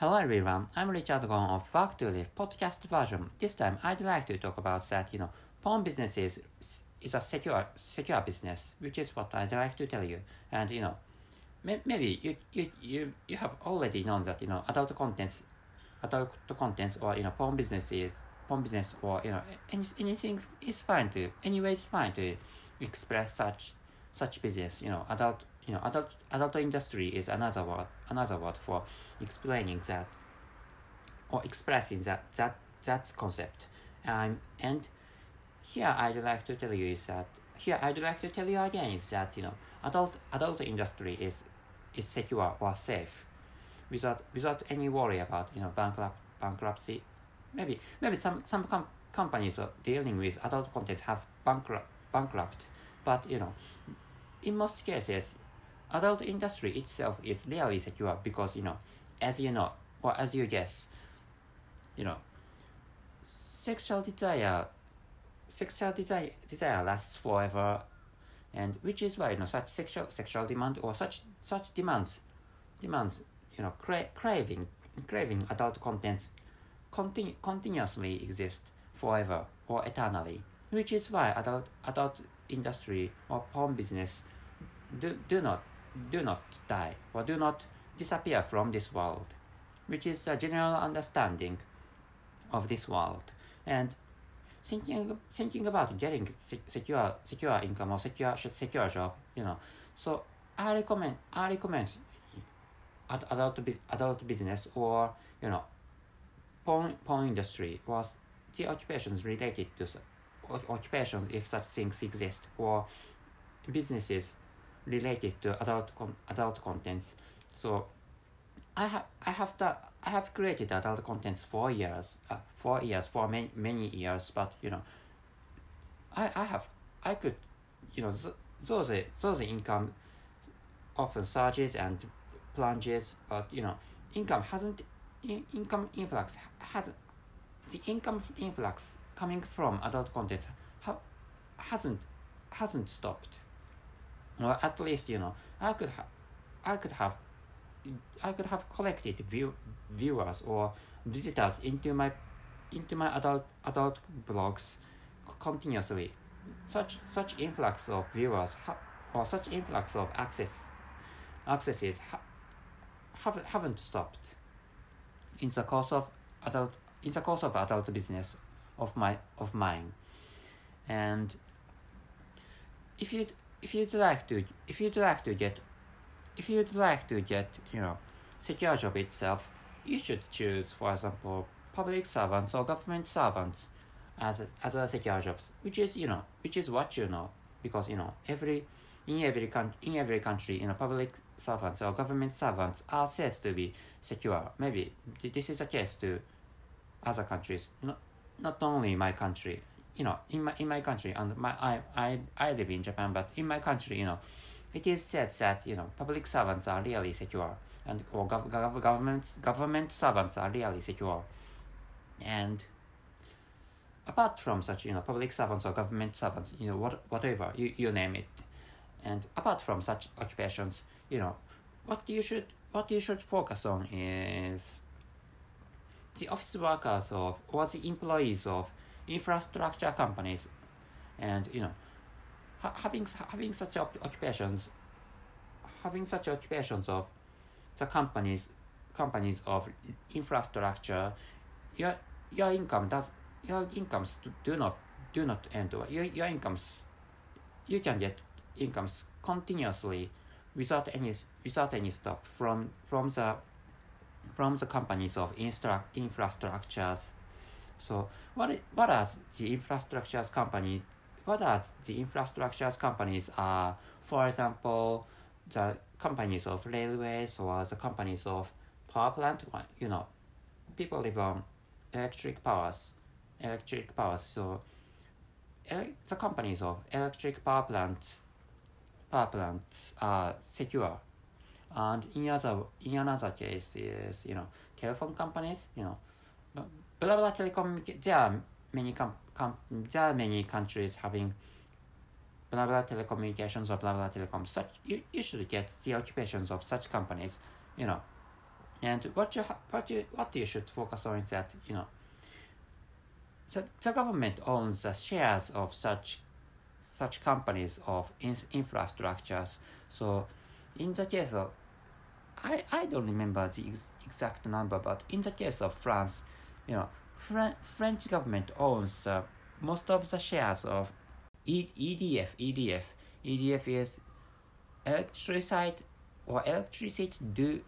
Hello everyone, I'm Richard Gon of Work to Live podcast version. This time I'd like to talk about that, you know, porn business is, is a secure secure business, which is what I'd like to tell you. And you know, may, maybe you, you, you, you have already known that, you know, adult contents adult contents or you know porn business is porn business or you know any, anything is fine to anyway it's fine to express such such business, you know, adult you know adult adult industry is another word another word for explaining that or expressing that that that concept. Um, and here i'd like to tell you is that here i'd like to tell you again is that you know adult adult industry is is secure or safe without without any worry about you know bankrupt bankruptcy. Maybe maybe some some com- companies dealing with adult content have bankrupt bankrupt. But you know in most cases adult industry itself is really secure because you know as you know or as you guess you know sexual desire sexual desire desire lasts forever. And which is why you know such sexual sexual demand or such such demands demands you know cra- craving craving adult contents continu- continuously exist forever or eternally which is why adult adult industry or porn business do, do not do not die or do not disappear from this world, which is a general understanding of this world. And thinking thinking about getting secure secure income or secure secure job, you know. So I recommend I recommend adult adult business or you know porn porn industry was the occupations related to occupations if such things exist or businesses related to adult con- adult contents. So I have I have the I have created adult contents for years, uh, for years, for many many years. But you know, I I have I could, you know, th- those those income often surges and plunges, but you know, income hasn't in, income influx hasn't the income influx coming from adult content ha- hasn't hasn't stopped at least you know I could have I could have I could have collected view viewers or visitors into my into my adult adult blogs continuously. Such such influx of viewers ha- or such influx of access accesses ha- haven't haven't stopped in the course of adult in the course of adult business of my of mine, and if you if you'd like to if you'd like to get if you'd like to get you know secure job itself you should choose for example public servants or government servants as as a secure jobs which is you know which is what you know because you know every in every con- in every country you know public servants or government servants are said to be secure. Maybe this is the case to other countries not not only my country you know, in my in my country, and my I I I live in Japan, but in my country, you know, it is said that you know public servants are really secure, and or gov- gov- government government servants are really secure, and apart from such you know public servants or government servants, you know what whatever you, you name it, and apart from such occupations, you know, what you should what you should focus on is the office workers of or the employees of infrastructure companies, and you know, ha- having having such occupations, having such occupations of the companies companies of infrastructure, your your income does your incomes do not do not end. Your your incomes, you can get incomes continuously without any without any stop from from the from the companies of instru- infrastructures so what what are the infrastructures company? What are the infrastructures companies are? For example, the companies of railways or the companies of power plant. You know, people live on electric powers, electric powers. So the companies of electric power plants, power plants are secure. And in other in another case is you know telephone companies. You know blah blah telecom there are many com, com there are many countries having blah blah telecommunications or blah blah telecom such you, you should get the occupations of such companies you know And what you what you what you should focus on is that you know the, the government owns the shares of such such companies of in, infrastructures. So in the case of I, I don't remember the ex- exact number, but in the case of France, you know, Fran- French government owns uh, most of the shares of e- EDF. EDF. EDF is electricity or electricity du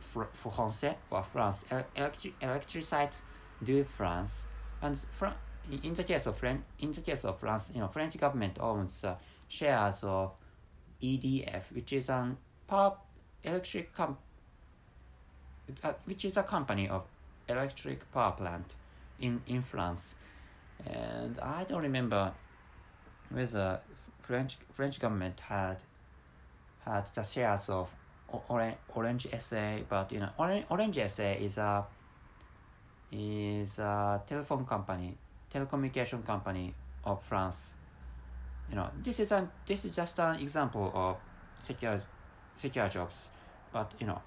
fr- français or France. Electric electricity du France. And in the case of Fran- in the case of France, you know, French government owns uh, shares of EDF, which is an power electric com- uh, which is a company of electric power plant in in France, and I don't remember whether French French government had had the shares of Orange, Orange SA, but you know Orange, Orange SA is a is a telephone company, telecommunication company of France. You know, this is an this is just an example of secure secure jobs, but you know.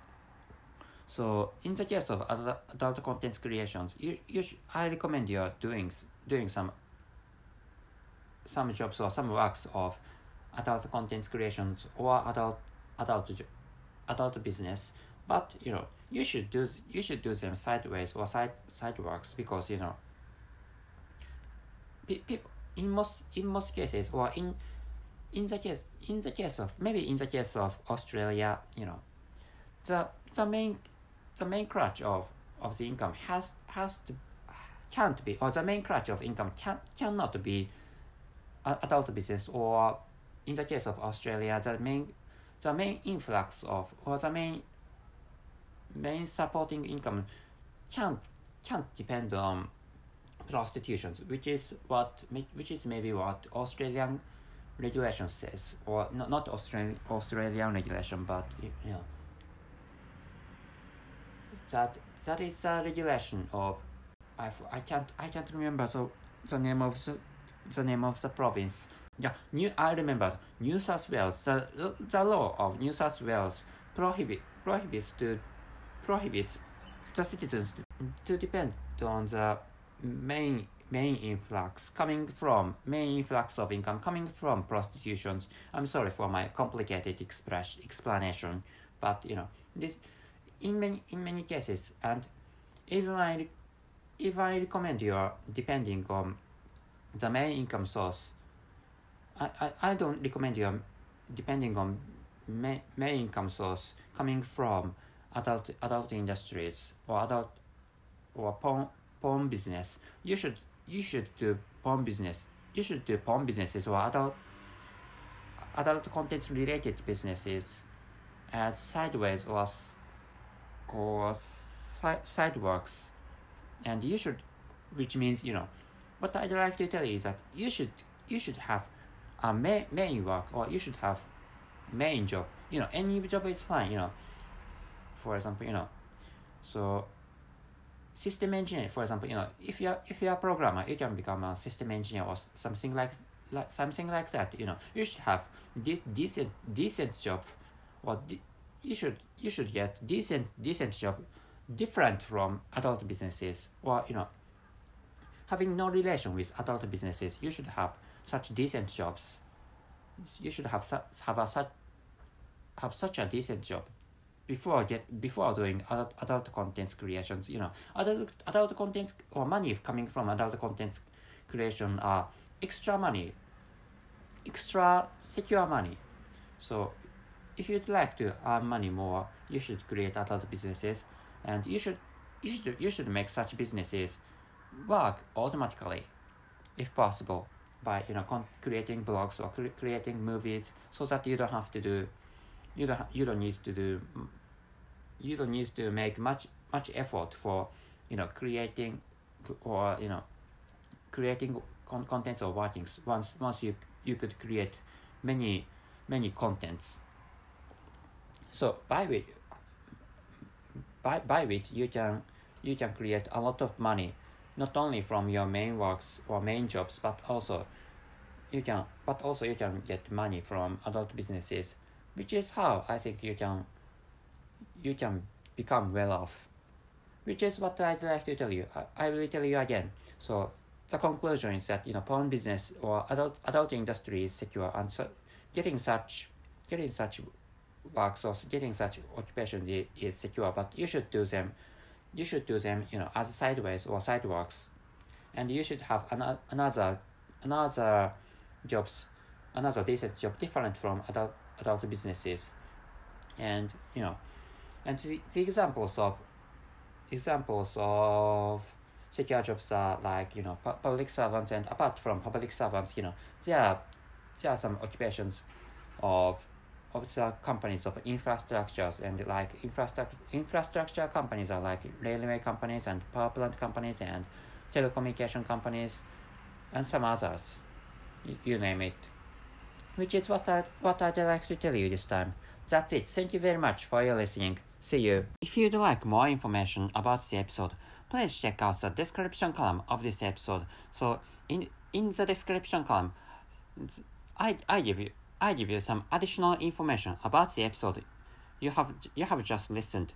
So in the case of adult, adult content creations, you, you sh- I recommend you doing doing some some jobs or some works of adult content creations or adult adult adult business. But you know you should do you should do them sideways or side side works because you know people in most in most cases or in in the case in the case of maybe in the case of Australia you know the the main the main crutch of of the income has has to can't be or the main crutch of income can cannot be adult business or in the case of Australia the main the main influx of or the main main supporting income can't can't depend on prostitutions, which is what which is maybe what Australian regulation says, or not not Australian Australian regulation, but you know that that is a regulation of I, I can't I can't remember the the name of the, the name of the province. Yeah, New I remember New South Wales. The the law of New South Wales prohibit prohibits to prohibits the citizens to depend on the main main influx coming from main influx of income coming from prostitutions. I'm sorry for my complicated express explanation, but you know this in many in many cases and even I if I recommend you depending on the main income source, I, I, I don't recommend you depending on main, main income source coming from adult adult industries or adult or porn porn business. You should you should do porn business. You should do porn businesses or adult adult content related businesses as sideways or or si- sidewalks. And you should which means you know what i'd like to tell you is that you should you should have a main, main work or you should have main job. You know any job is fine you know. For example you know so system engineer for example you know if you're if you're a programmer you can become a system engineer or something like like something like that you know. You should have this decent decent job or de- you should you should get decent decent job different from adult businesses or you know having no relation with adult businesses you should have such decent jobs. You should have su- have a such have such a decent job before get before doing adult, adult content creations you know. Adult adult content or money coming from adult content creation are extra money extra secure money. So if you'd like to earn money more you should create adult businesses and you should you should you should make such businesses work automatically if possible by you know creating blogs or cre- creating movies so that you don't have to do you don't you don't need to do you don't need to make much much effort for you know creating or you know creating con- contents or workings once once you you could create many many contents so by which by, by which you can you can create a lot of money not only from your main works or main jobs but also you can but also you can get money from adult businesses which is how i think you can you can become well off. Which is what I'd like to tell you. I, I will tell you again. So the conclusion is that you know porn business or adult adult industry is secure and so getting such getting such work source getting such occupation is, is secure. But you should do them you should do them you know as sideways or sidewalks. And you should have an, another another jobs another decent job different from adult adult businesses. And you know and the, the examples of examples of secure jobs are like you know pu- public servants. And apart from public servants you know there are there are some occupations of of the companies of infrastructures and like infrastructure infrastructure companies are like railway companies and power plant companies and telecommunication companies and some others you, name it. Which is what I what I'd like to tell you this time. That's it. Thank you very much for your listening. See you. If you'd like more information about the episode please check out the description column of this episode. So in in the description column, I I give you I give you some additional information about the episode. You have you have just listened